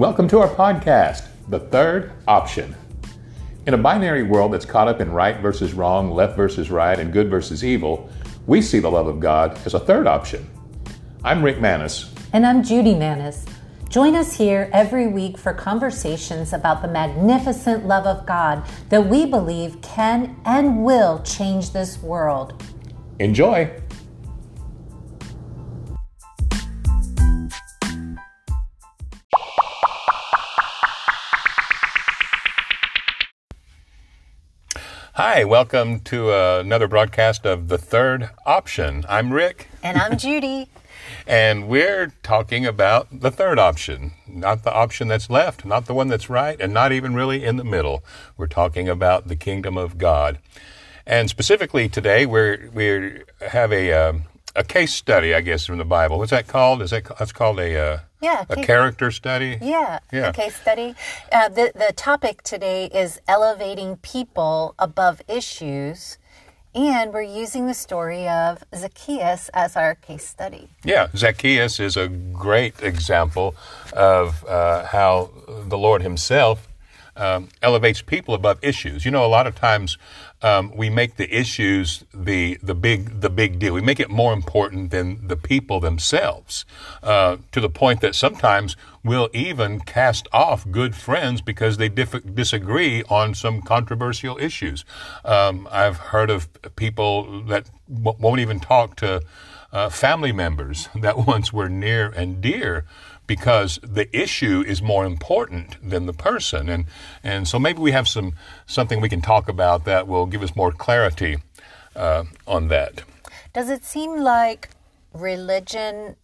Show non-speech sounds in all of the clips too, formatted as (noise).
Welcome to our podcast, The Third Option. In a binary world that's caught up in right versus wrong, left versus right, and good versus evil, we see the love of God as a third option. I'm Rick Manis. And I'm Judi Manis. Join us here every week for conversations about the magnificent love of God that we believe can and will change this world. Enjoy! Hi, welcome to uh, another broadcast of The Third Option. I'm Rick. And I'm Judi. (laughs) and we're talking about the third option, not the option that's left, not the one that's right, and not even really in the middle. We're talking about the kingdom of God. And specifically today, we're, we have a, um, a case study, I guess, from the Bible. What's that called? Is that that's called a uh, yeah a case, character study? Yeah, yeah, a case study. Uh, the the topic today is elevating people above issues, and we're using the story of Zacchaeus as our case study. Yeah, Zacchaeus is a great example of uh, how the Lord Himself um, elevates people above issues. You know, a lot of times um, we make the issues the the big the big deal. We make it more important than the people themselves, uh, to the point that sometimes we'll even cast off good friends because they dif- disagree on some controversial issues. Um, I've heard of people that w- won't even talk to uh, family members (laughs) that once were near and dear because the issue is more important than the person. And, and so maybe we have some, something we can talk about that will give us more clarity uh, on that. Does it seem like religion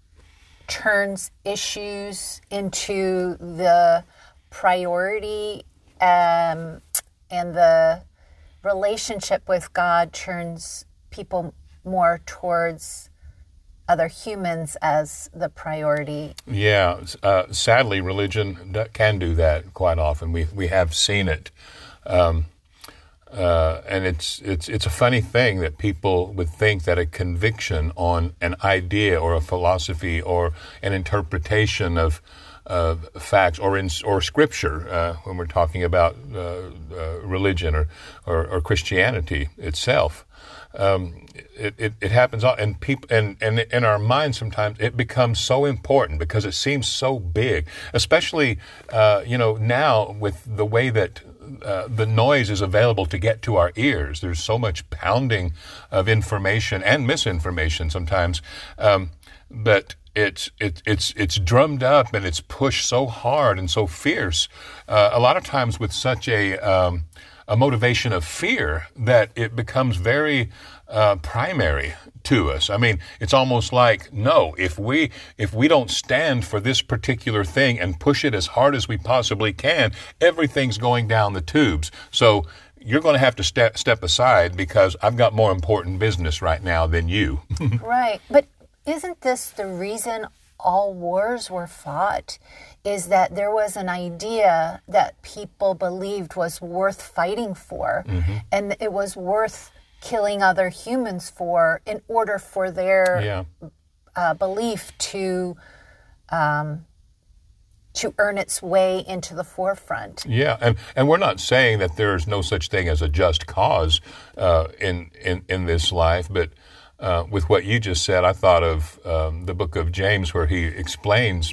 turns issues into the priority um, and the relationship with God turns people more towards other humans as the priority. Yeah, uh, sadly, religion can do that quite often. We we have seen it, um, uh, and it's it's it's a funny thing that people would think that a conviction on an idea or a philosophy or an interpretation of of facts or in or scripture uh, when we're talking about uh, uh, religion or, or, or Christianity itself um, it, it, it, happens all, and people and, and in our minds sometimes it becomes so important because it seems so big especially uh, you know now with the way that uh, the noise is available to get to our ears. There's so much pounding of information and misinformation sometimes um, but it's it, it's it's drummed up and it's pushed so hard and so fierce. Uh, a lot of times with such a um, a motivation of fear that it becomes very uh, primary to us. I mean, it's almost like no, if we if we don't stand for this particular thing and push it as hard as we possibly can, everything's going down the tubes. So you're going to have to step step aside because I've got more important business right now than you. (laughs) right, but isn't this the reason all wars were fought? is that there was an idea that people believed was worth fighting for, mm-hmm. and it was worth killing other humans for in order for their yeah. uh, belief to um, to earn its way into the forefront. Yeah, and and we're not saying that there is no such thing as a just cause uh, in in in this life, but. Uh, with what you just said, I thought of um, the book of James, where he explains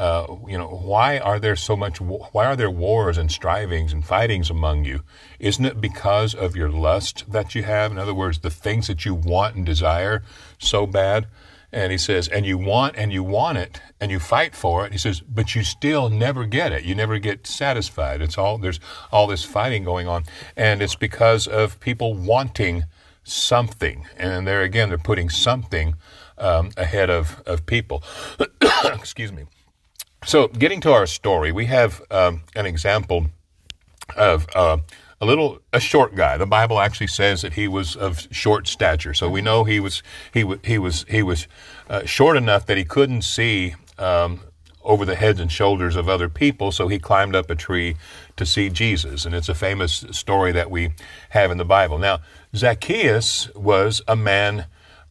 uh, you know, why are there so much? Why are there wars and strivings and fightings among you? Isn't it because of your lust that you have? In other words, the things that you want and desire so bad. And he says, and you want and you want it and you fight for it. He says, but you still never get it. You never get satisfied. It's all, there's all this fighting going on. And it's because of people wanting something. And there again, they're putting something um, ahead of, of people. (coughs) Excuse me. So, getting to our story, we have um, an example of uh, a little a short guy. The Bible actually says that he was of short stature, so we know he was he was he was he was uh, short enough that he couldn't see um, over the heads and shoulders of other people. So he climbed up a tree to see Jesus, and it's a famous story that we have in the Bible. Now, Zacchaeus was a man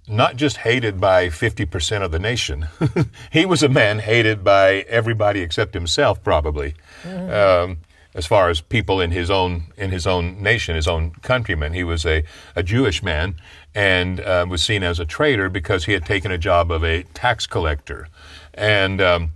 not just hated by 50% of the nation, (laughs) he was a man hated by everybody except himself, probably. Um, as far as people in his own in his own nation, his own countrymen, he was a, a Jewish man and uh, was seen as a traitor because he had taken a job of a tax collector, and um,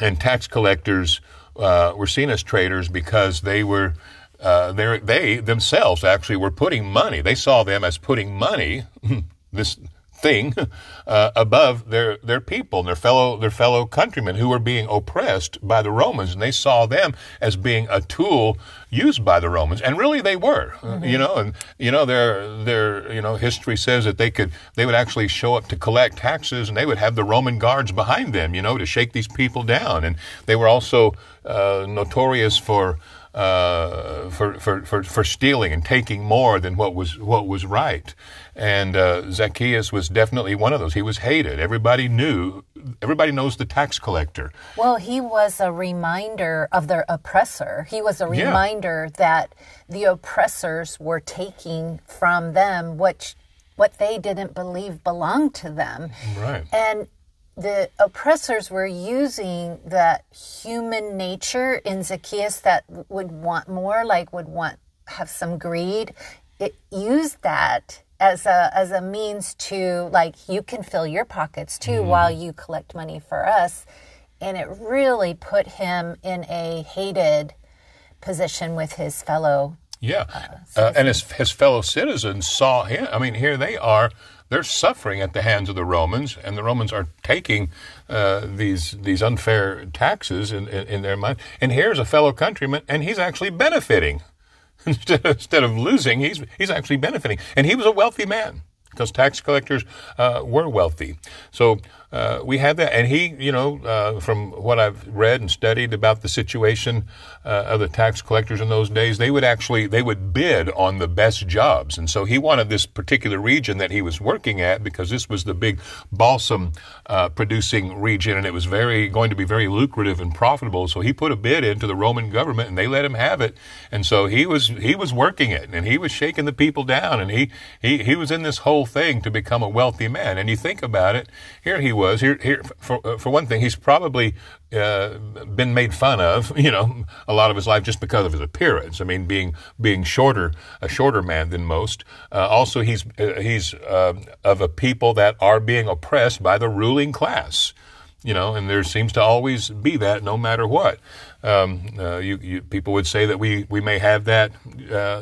and tax collectors uh, were seen as traitors because they were uh, they themselves actually were putting money. They saw them as putting money, (laughs) this thing, (laughs) uh, above their their people and their fellow their fellow countrymen who were being oppressed by the Romans, and they saw them as being a tool used by the Romans, and really they were. Mm-hmm. You know, and you know their their you know history says that they could they would actually show up to collect taxes, and they would have the Roman guards behind them, you know, to shake these people down, and they were also uh, notorious for uh, for, for, for, for stealing and taking more than what was, what was right. And uh, Zacchaeus was definitely one of those. He was hated. Everybody knew, everybody knows the tax collector. Well, he was a reminder of their oppressor. He was a reminder yeah. that the oppressors were taking from them which what they didn't believe belonged to them. Right. And the oppressors were using that human nature in Zacchaeus that would want more, like would want have some greed. It used that as a as a means to like you can fill your pockets too mm. while you collect money for us, and it really put him in a hated position with his fellow. Yeah, uh, and his his fellow citizens saw him. I mean, here they are they're suffering at the hands of the Romans, and the Romans are taking uh, these these unfair taxes in, in, in, their mind. And here's a fellow countryman, and he's actually benefiting (laughs) instead of, instead of losing. He's he's actually benefiting, and he was a wealthy man because tax collectors uh, were wealthy. So uh, we had that, and he, you know, uh, from what I've read and studied about the situation uh, of the tax collectors in those days, they would actually they would bid on the best jobs, and so he wanted this particular region that he was working at because this was the big balsam uh, producing region, and it was very going to be very lucrative and profitable. So he put a bid into the Roman government, and they let him have it, and so he was he was working it, and he was shaking the people down, and he he he was in this whole thing to become a wealthy man. And you think about it, here he was was here, here for, uh, for one thing, he's probably uh, been made fun of, (laughs) you know, a lot of his life just because of his appearance. I mean, being being shorter, a shorter man than most. Uh, also, he's uh, he's uh, of a people that are being oppressed by the ruling class. You know, and there seems to always be that, no matter what. Um, uh, you, you, people would say that we, we may have that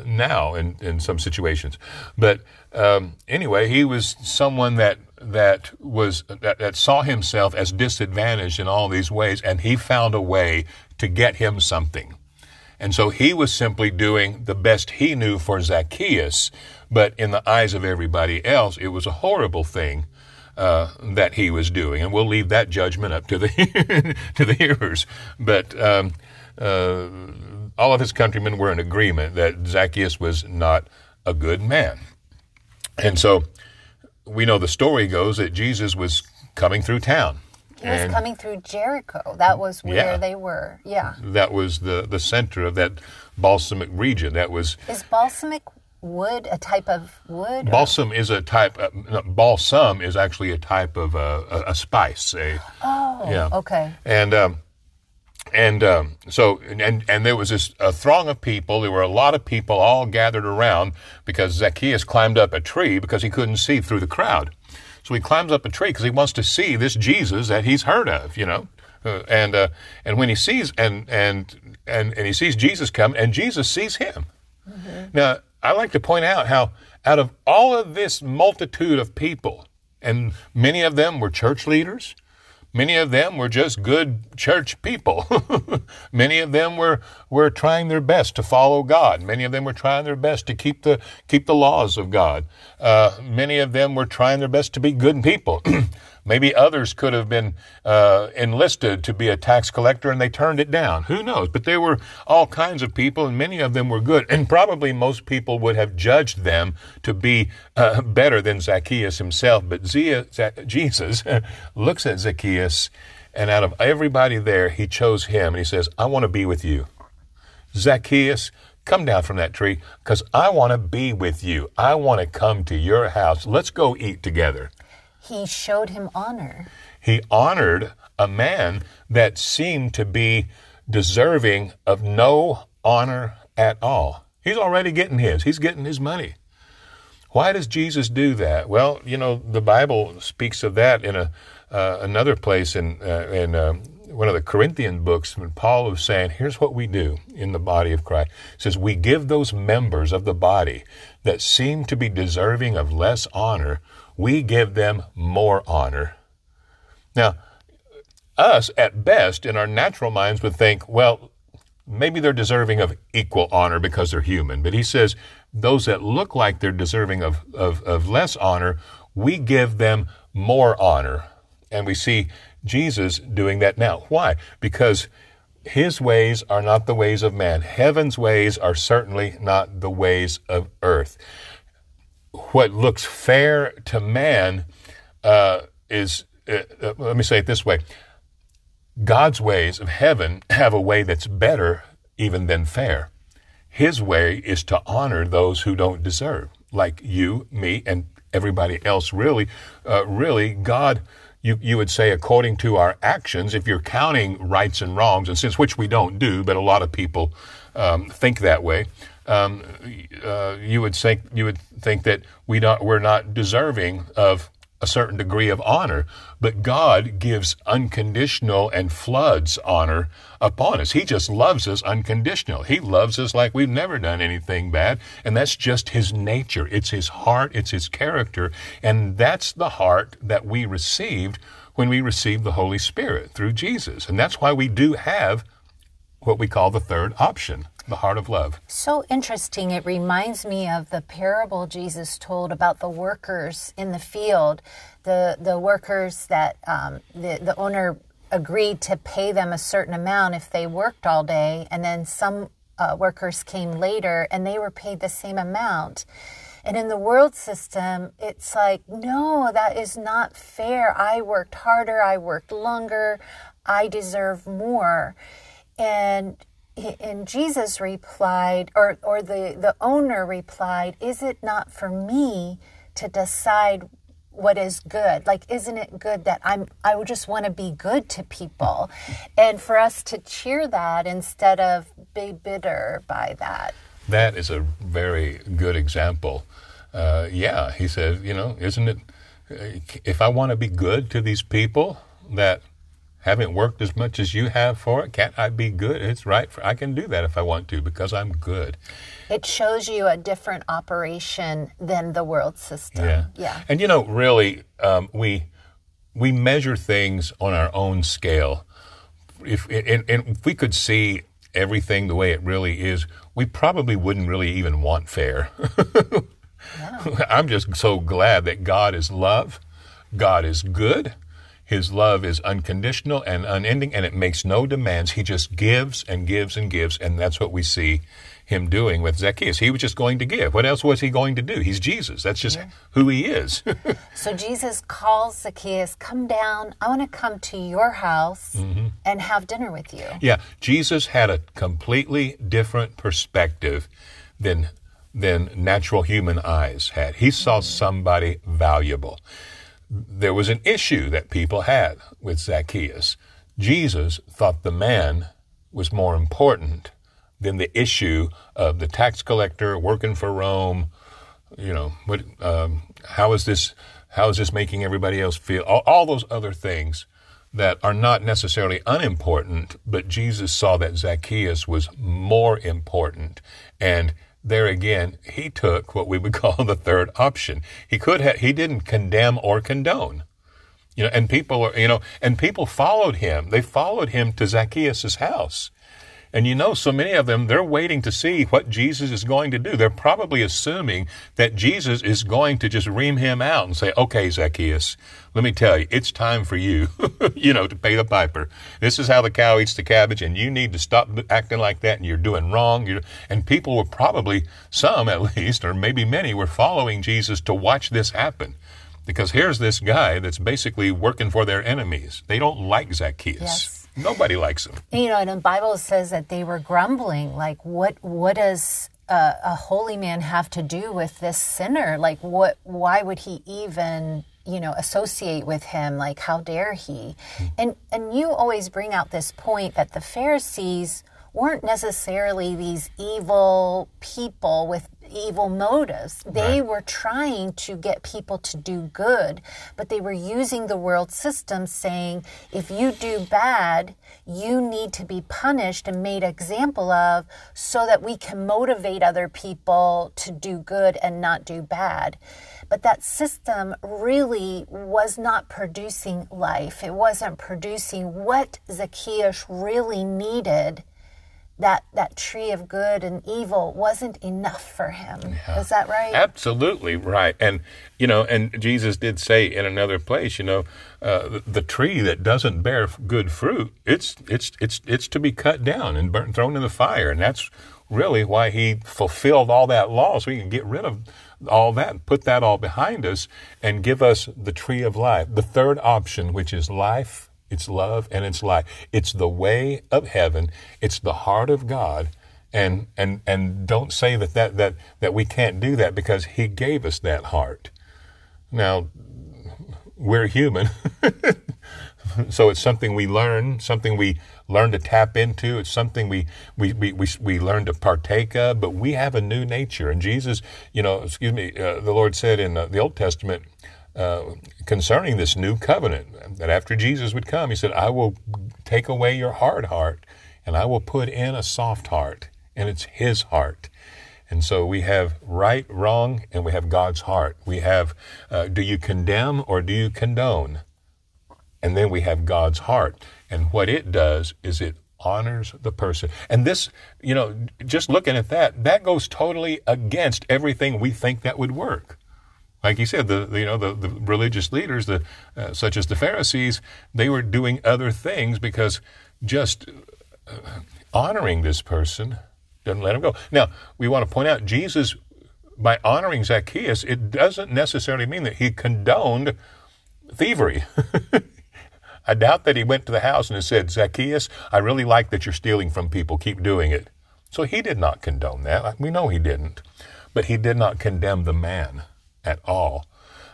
now in, in some situations, but um, anyway, he was someone that that was that, that saw himself as disadvantaged in all these ways, and he found a way to get him something. And so he was simply doing the best he knew for Zacchaeus, but in the eyes of everybody else, it was a horrible thing uh, that he was doing. And we'll leave that judgment up to the (laughs) to the hearers. But um, uh, all of his countrymen were in agreement that Zacchaeus was not a good man. And so we know the story goes that Jesus was coming through town. He was coming through Jericho. That was where yeah, they were. Yeah. That was the, the center of that balsamic region. That was. Is balsamic wood a type of wood? Balsam or? is a type. Of, uh, balsam is actually a type of uh, a, a spice. A, oh. Yeah. Okay. And. Um, and um, so and and there was this a throng of people. There were a lot of people all gathered around because zacchaeus climbed up a tree because he couldn't see through the crowd. So he climbs up a tree because he wants to see this jesus that he's heard of you know? Uh, and uh, and when he sees and and and and he sees jesus come and jesus sees him. Mm-hmm. now i like to point out how out of all of this multitude of people and many of them were church leaders Many of them were just good church people. (laughs) Many of them were, were trying their best to follow God. Many of them were trying their best to keep the, keep the laws of God. Uh, many of them were trying their best to be good people. (clears throat) Maybe others could have been uh, enlisted to be a tax collector and they turned it down. Who knows? But there were all kinds of people, and many of them were good. And probably most people would have judged them to be uh, better than Zacchaeus himself. But Jesus (laughs) looks at Zacchaeus, and out of everybody there, he chose him, and he says, I want to be with you. Zacchaeus, come down from that tree because I want to be with you. I want to come to your house. Let's go eat together. He showed him honor. He honored a man that seemed to be deserving of no honor at all. He's already getting his, he's getting his money. Why does Jesus do that? Well, you know, the Bible speaks of that in a, uh, another place in, uh, in uh, one of the Corinthian books when Paul was saying, here's what we do in the body of Christ. Says, we give those members of the body that seem to be deserving of less honor, we give them more honor. Now, us, at best, in our natural minds, would think, well, maybe they're deserving of equal honor because they're human. But he says, those that look like they're deserving of, of, of less honor, we give them more honor. And we see Jesus doing that now. Why? Because his ways are not the ways of man. Heaven's ways are certainly not the ways of earth. What looks fair to man uh, is, uh, uh, let me say it this way God's ways of heaven have a way that's better even than fair. His way is to honor those who don't deserve, like you, me, and everybody else. Really, uh, really, God you, you would say according to our actions, if you're counting rights and wrongs, and since which we don't do, but a lot of people um, think that way, um, uh, you would think you would think that we don't we're not deserving of a certain degree of honor, but God gives unconditional and floods honor upon us. He just loves us unconditional. He loves us like we've never done anything bad, and that's just His nature. It's His heart, it's His character, and that's the heart that we received when we received the Holy Spirit through Jesus. And that's why we do have what we call the third option the heart of love. So interesting. It reminds me of the parable Jesus told about the workers in the field, the the workers that um, the the owner agreed to pay them a certain amount if they worked all day, and then some uh, workers came later and they were paid the same amount. And in the world system, it's like, no, that is not fair. I worked harder, I worked longer, I deserve more. And and Jesus replied, or, or the, the owner replied, Is it not for me to decide what is good? Like, isn't it good that I'm, I would just want to be good to people? And for us to cheer that instead of be bitter by that. That is a very good example. Uh, yeah, he says, you know, isn't it, if I want to be good to these people that haven't worked as much as you have for it. Can't I be good? It's right. For, I can do that if I want to because I'm good. It shows you a different operation than the world system. Yeah. Yeah. And you know, really, um, we we measure things on our own scale. If and, and if we could see everything the way it really is, we probably wouldn't really even want fair. yeah. (laughs) I'm just so glad that God is love, God is good, his love is unconditional and unending, and it makes no demands. He just gives and gives and gives, and that's what we see him doing with Zacchaeus. He was just going to give. What else was he going to do? He's Jesus. That's just yeah. who he is. (laughs) so Jesus calls Zacchaeus, Come down. I want to come to your house mm-hmm. and have dinner with you. Yeah, Jesus had a completely different perspective than, than natural human eyes had. He saw mm-hmm. somebody valuable there was an issue that people had with Zacchaeus. Jesus thought the man was more important than the issue of the tax collector working for Rome. You know, what, um, how is this? How is this making everybody else feel? All, all those other things that are not necessarily unimportant, but Jesus saw that Zacchaeus was more important, and there again, he took what we would (laughs) call the third option. He could have, he didn't condemn or condone. You know, and people are, you know, and people followed him. They followed him to Zacchaeus' house. And you know, so many of them, they're waiting to see what Jesus is going to do. They're probably assuming that Jesus is going to just ream him out and say, okay, Zacchaeus, let me tell you, it's time for you, (laughs) you know, to pay the piper. This is how the cow eats the cabbage, and you need to stop acting like that, and you're doing wrong. You're, and people were probably, some at (laughs) least, or maybe many, were following Jesus to watch this happen. Because here's this guy that's basically working for their enemies. They don't like Zacchaeus. Yes. Nobody likes him. You know, and the Bible says that they were grumbling, like, what what does a, a holy man have to do with this sinner? Like, what? Why would he even? you know associate with him like how dare he hmm. and and you always bring out this point that the pharisees weren't necessarily these evil people with evil motives. They Right. were trying to get people to do good, but they were using the world system saying, if you do bad, you need to be punished and made example of so that we can motivate other people to do good and not do bad. But that system really was not producing life. It wasn't producing what Zacchaeus really needed that that tree of good and evil wasn't enough for him. Is that right? Absolutely right. And, you know, and Jesus did say in another place, you know, uh, the, the tree that doesn't bear good fruit, it's, it's, it's, it's to be cut down and burnt, thrown in the fire. And that's really why he fulfilled all that law so we can get rid of all that and put that all behind us and give us the tree of life. The third option, which is life, it's love, and it's life. It's the way of heaven. It's the heart of God. And and and don't say that that that that we can't do that because he gave us that heart. Now we're human. (laughs) So it's something we learn something we learn to tap into. It's something we we we we, we learn to partake of. But we have a new nature. And jesus you know excuse me uh, the lord said in uh, the old testament uh, concerning this new covenant that after jesus would come he said i will take away your hard heart and i will put in a soft heart and it's his heart and so we have right wrong and we have god's heart we have uh, do you condemn or do you condone and then we have God's heart. And what it does is it honors the person. And this, you know, just looking at that, that goes totally against everything we think that would work. Like you said, the, you know the, the religious leaders, the uh, such as the Pharisees, they were doing other things because just uh, honoring this person doesn't let him go. Now we want to point out Jesus, by honoring Zacchaeus, it doesn't necessarily mean that he condoned thievery. (laughs) I doubt that he went to the house and said, Zacchaeus, I really like that you're stealing from people. Keep doing it. So he did not condone that. We know he didn't. But he did not condemn the man at all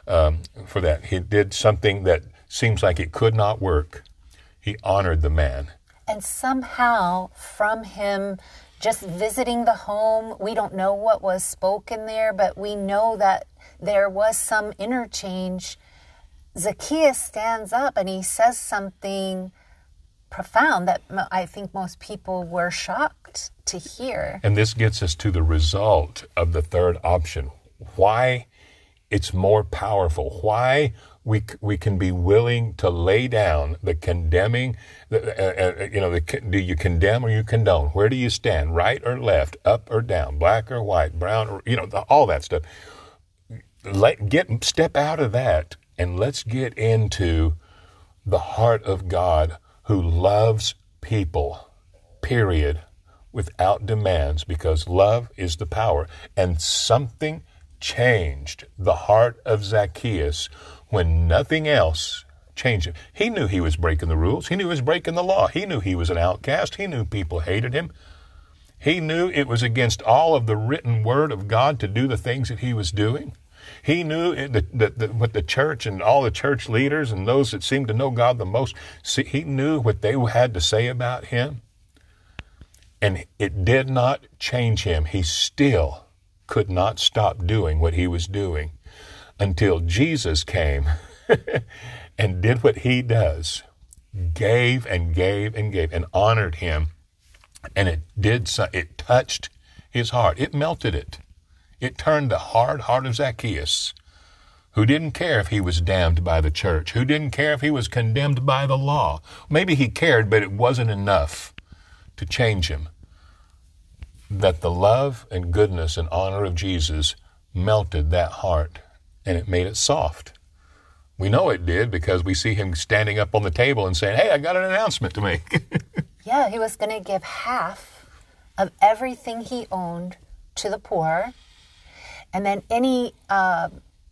um, for that. He did something that seems like it could not work. He honored the man. And somehow, from him just visiting the home, we don't know what was spoken there, but we know that there was some interchange. Zacchaeus stands up and he says something profound that I think most people were shocked to hear. And this gets us to the result of the third option. Why it's more powerful. Why we, we can be willing to lay down the condemning, the, uh, uh, you know, the, do you condemn or you condone? Where do you stand? Right or left? Up or down? Black or white? Brown or, you know, the, all that stuff. Let, get, step out of that and let's get into the heart of God who loves people, period, without demands, because love is the power. And something changed the heart of Zacchaeus when nothing else changed him. He knew he was breaking the rules, he knew he was breaking the law, he knew he was an outcast, he knew people hated him. He knew it was against all of the written word of God to do the things that he was doing. He knew that, that, what the church and all the church leaders and those that seemed to know God the most, see, he knew what they had to say about him. And it did not change him. He still could not stop doing what he was doing until Jesus came (laughs) and did what he does gave and gave and gave and honored him. And it did so, it touched his heart. It melted it. It turned the hard heart of zacchaeus who didn't care if he was damned by the church who didn't care if he was condemned by the law. Maybe he cared but it wasn't enough to change him that the love and goodness and honor of jesus melted that heart and it made it soft. We know it did because we see him standing up on the table and saying hey i got an announcement to make. (laughs) Yeah, he was going to give half of everything he owned to the poor, and then any uh,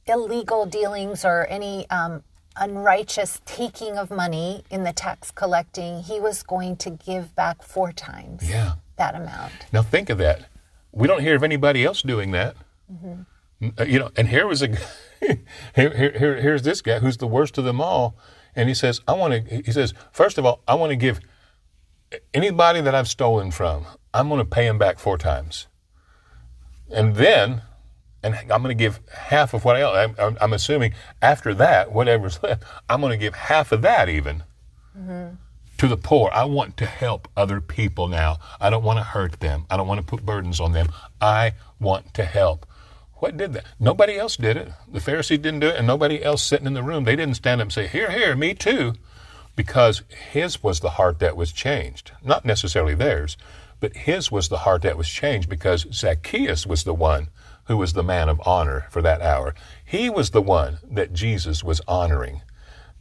illegal dealings or any um, unrighteous taking of money in the tax collecting, he was going to give back four times. Yeah. That amount. Now think of that. We don't hear of anybody else doing that. Uh, You know, and here was a (laughs) here, here, here, here's this guy who's the worst of them all, and he says, "I want to." He says, first of all, I want to give anybody that I've stolen from, I'm going to pay him back four times, and then, and I'm going to give half of what I. I'm, I'm- I'm assuming after that, whatever's (laughs) left, I'm going to give half of that even to the poor. I want to help other people now. I don't want to hurt them. I don't want to put burdens on them. I want to help. What did that? Nobody else did it. The Pharisee didn't do it, and nobody else sitting in the room. They didn't stand up and say, Here, here, me too. Because his was the heart that was changed. Not necessarily theirs, but his was the heart that was changed because Zacchaeus was the one who was the man of honor for that hour. He was the one that Jesus was honoring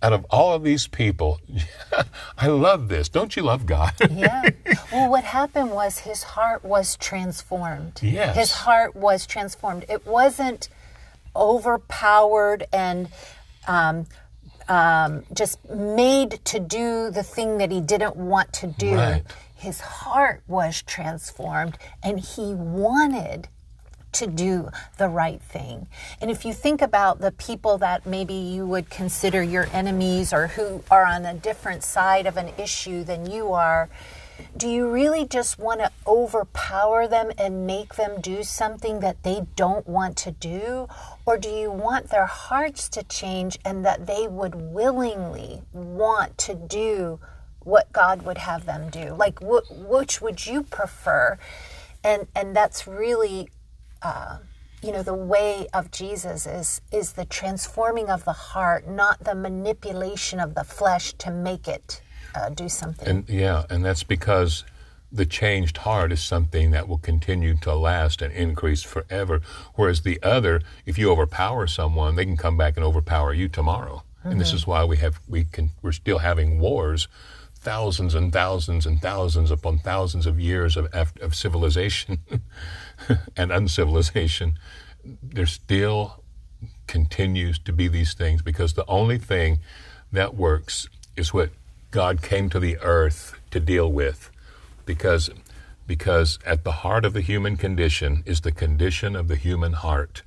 out of all of these people, (laughs) I love this. Don't you love God? (laughs) Yeah. well, what happened was his heart was transformed. Yes. His heart was transformed. It wasn't overpowered and um, um, just made to do the thing that he didn't want to do. Right. His heart was transformed and he wanted to do the right thing. And if you think about the people that maybe you would consider your enemies or who are on a different side of an issue than you are, do you really just want to overpower them and make them do something that they don't want to do? Or do you want their hearts to change and that they would willingly want to do what God would have them do? Like, wh- which would you prefer? And, and that's really you know the way of jesus is is the transforming of the heart not the manipulation of the flesh to make it uh, do something and yeah, and that's because the changed heart is something that will continue to last and increase forever. Whereas the other, if you overpower someone, they can come back and overpower you tomorrow. And this is why we have we can we're still having wars, thousands and thousands and thousands upon thousands of years of of, civilization (laughs) and uncivilization. There still continues to be these things because the only thing that works is what God came to the earth to deal with because because at the heart of the human condition is the condition of the human heart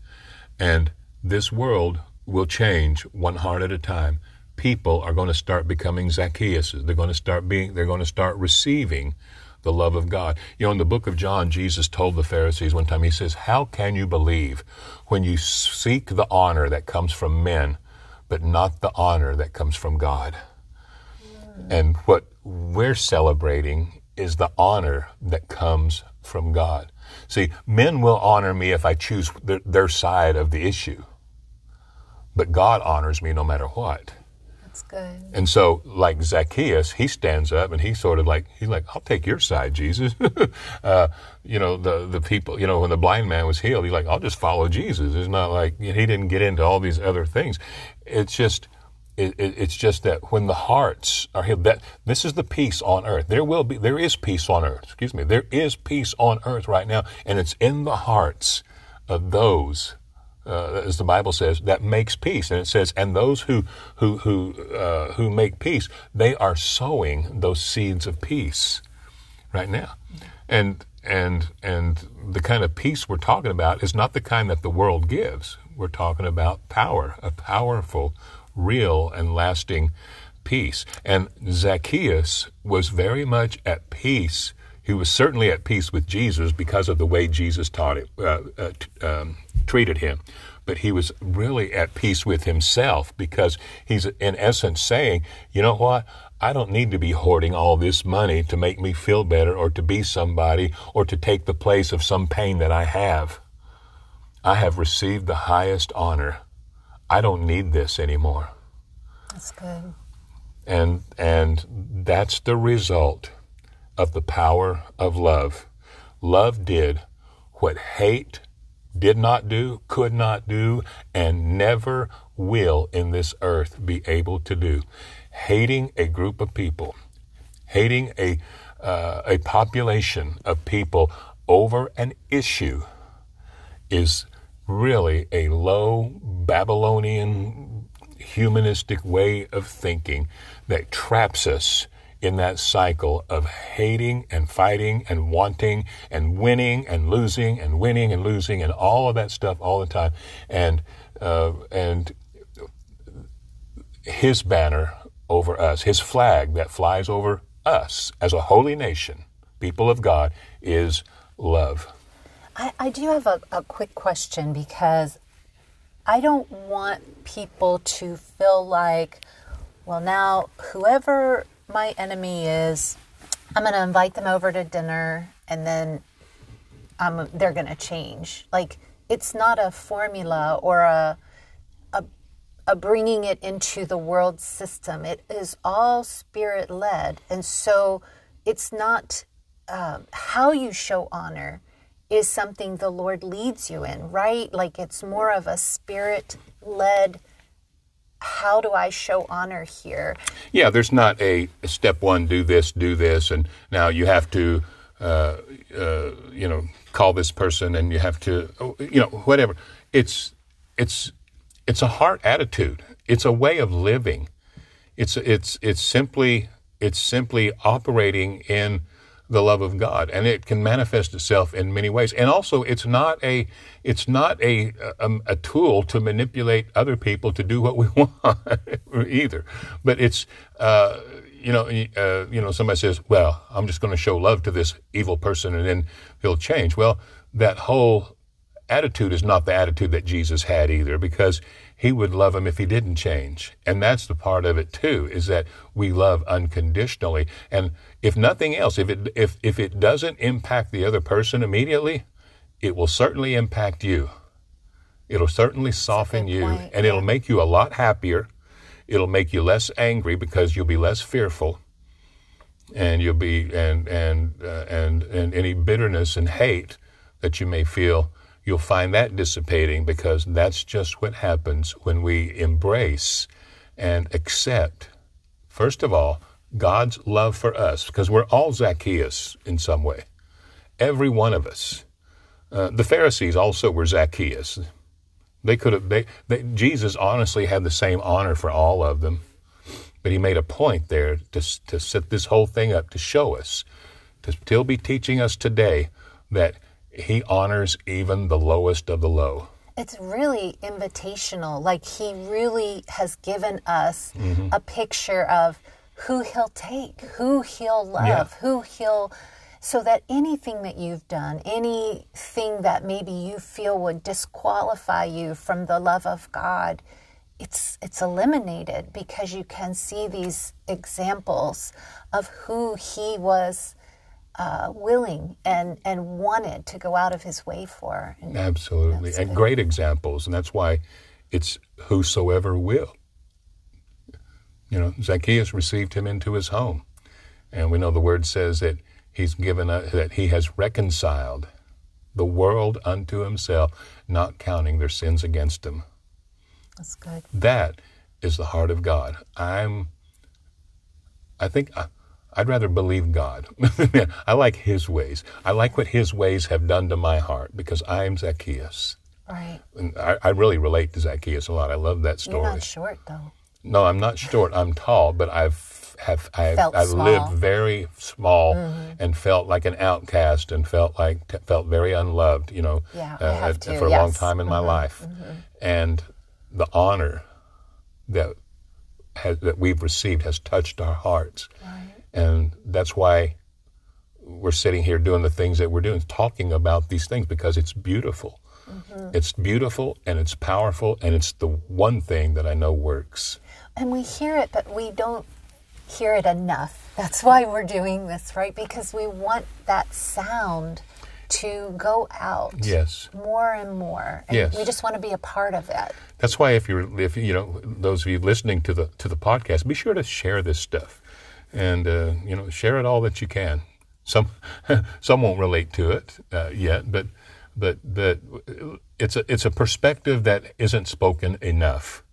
and this world will change one heart at a time people are going to start becoming Zacchaeus. they're going to start being they're going to start receiving the love of God. You know, in the book of John, Jesus told the Pharisees one time, He says, How can you believe when you seek the honor that comes from men, but not the honor that comes from God? And what we're celebrating is the honor that comes from God. See, men will honor me if I choose their side of the issue, but God honors me no matter what. That's good And so, like Zacchaeus, he stands up and he's sort of like, he's like, I'll take your side, Jesus. (laughs) uh, you know, the, the people, you know, when the blind man was healed, he's like, I'll just follow Jesus. It's not like, he didn't get into all these other things. It's just, it, it, it's just that when the hearts are healed, that this is the peace on earth. There will be, there is peace on earth. Excuse me. There is peace on earth right now, and it's in the hearts of those uh, as the Bible says, that makes peace. And it says, and those who who who uh, who make peace, they are sowing those seeds of peace right now. And and and the kind of peace we're talking about is not the kind that the world gives. We're talking about power, a powerful, real, and lasting peace. And Zacchaeus was very much at peace. He was certainly at peace with Jesus because of the way Jesus taught it, uh, uh, t- um, treated him. But he was really at peace with himself because he's, in essence, saying, you know what? I don't need to be hoarding all this money to make me feel better or to be somebody or to take the place of some pain that I have. I have received the highest honor. I don't need this anymore. that's good And and that's the result of the power of love. Love did what hate did not do, could not do, and never will in this earth be able to do. Hating a group of people, hating a uh, a population of people over an issue is really a low Babylonian humanistic way of thinking that traps us in that cycle of hating and fighting and wanting and winning and losing and winning and losing and all of that stuff all the time. And uh, and his banner over us, his flag that flies over us as a holy nation, people of God, is love. I, I do have a, a quick question because I don't want people to feel like, well, now whoever my enemy is, I'm going to invite them over to dinner and then um, they're going to change. Like, it's not a formula or a, a, a bringing it into the world system. It is all spirit led. And so it's not um, how you show honor is something the Lord leads you in, right? Like it's more of a spirit led how do I show honor here? Yeah, there's not a step one, do this, do this, and now you have to, uh, uh, you know, call this person, and you have to, you know, whatever. It's it's it's a heart attitude. It's a way of living. It's it's it's simply it's simply operating in the love of God, and it can manifest itself in many ways. And also, it's not a it's not a a, a tool to manipulate other people to do what we (laughs) want either. But it's uh, you know uh, you know somebody says, "Well, I'm just going to show love to this evil person, and then he'll change." Well, that whole attitude is not the attitude that Jesus had either, because he would love him if he didn't change. And that's the part of it too, is that we love unconditionally. And if nothing else, if it if if it doesn't impact the other person immediately, it will certainly impact you. It'll certainly soften you point, and it'll make you a lot happier. It'll make you less angry because you'll be less fearful. And you'll be and and uh, and and any bitterness and hate that you may feel you'll find that dissipating because that's just what happens when we embrace and accept, first of all, God's love for us, because we're all Zacchaeus in some way. Every one of us. Uh, the Pharisees also were Zacchaeus. They could have, they, they, Jesus honestly had the same honor for all of them, but he made a point there to, to set this whole thing up to show us, to still be teaching us today that he honors even the lowest of the low. It's really invitational. Like he really has given us Mm-hmm. a picture of who he'll take, who he'll love, Yeah. who he'll so that anything that you've done, anything that maybe you feel would disqualify you from the love of God, it's it's eliminated because you can see these examples of who he was uh, willing and and wanted to go out of his way for. And Absolutely. And good. great examples. And that's why it's whosoever will. You know, Zacchaeus received him into his home. And we know the word says that he's given a, that he has reconciled the world unto himself, not counting their sins against him. that's good. That is the heart of God. I'm, I think I, I'd rather believe God. (laughs) I like His ways. I like what His ways have done to my heart because I'm Zacchaeus. Right. And I, I really relate to Zacchaeus a lot. I love that story. You're not short though. No, I'm not short. I'm tall, but I've have I've, I've lived very small mm-hmm. and felt like an outcast and felt like t- felt very unloved. You know, Yeah, uh, too, for a long time in my mm-hmm. life, mm-hmm. and the honor that has, that we've received has touched our hearts, and that's why we're sitting here doing the things that we're doing, talking about these things because it's beautiful. Mm-hmm. It's beautiful and it's powerful and it's the one thing that I know works. And we hear it, but we don't hear it enough. That's why we're doing this, right? Because we want that sound to go out Yes. more and more. And Yes. we just want to be a part of it. That's why if you're if you know those of you listening to the to the podcast, be sure to share this stuff, and uh, you know share it all that you can. Some (laughs) some won't relate to it uh, yet, but but but it's a it's a perspective that isn't spoken enough,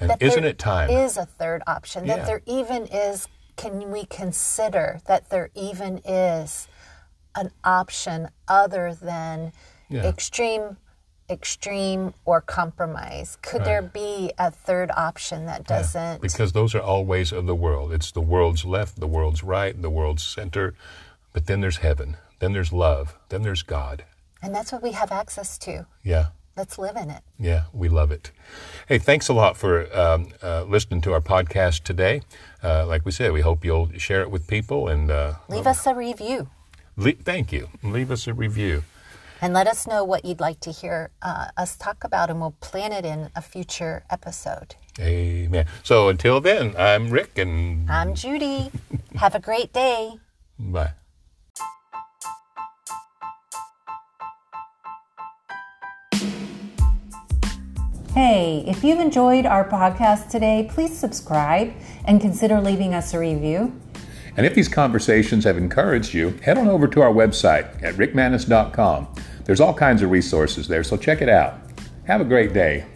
and That isn't it time? Is a third option. Yeah. That there even is, can we consider that there even is an option other than Yeah. extreme extreme or compromise? Could there be a third option that doesn't? Because those are all ways of the world. It's the world's left, the world's right, the world's center. But then there's heaven. Then there's love. Then there's God. and that's what we have access to. Yeah. Let's live in it. Yeah, we love it. Hey, thanks a lot for um, uh, listening to our podcast today. Uh, like we said, we hope you'll share it with people and uh, Leave us a review le- thank you. Leave us a review. And let us know what you'd like to hear uh, us talk about, and we'll plan it in a future episode. Amen. So until then, I'm Rick and I'm Judi. have a great day. bye. Hey, if you've enjoyed our podcast today, please subscribe and consider leaving us a review. And if these conversations have encouraged you, head on over to our website at rickmanis.com. There's all kinds of resources there, so check it out. Have a great day.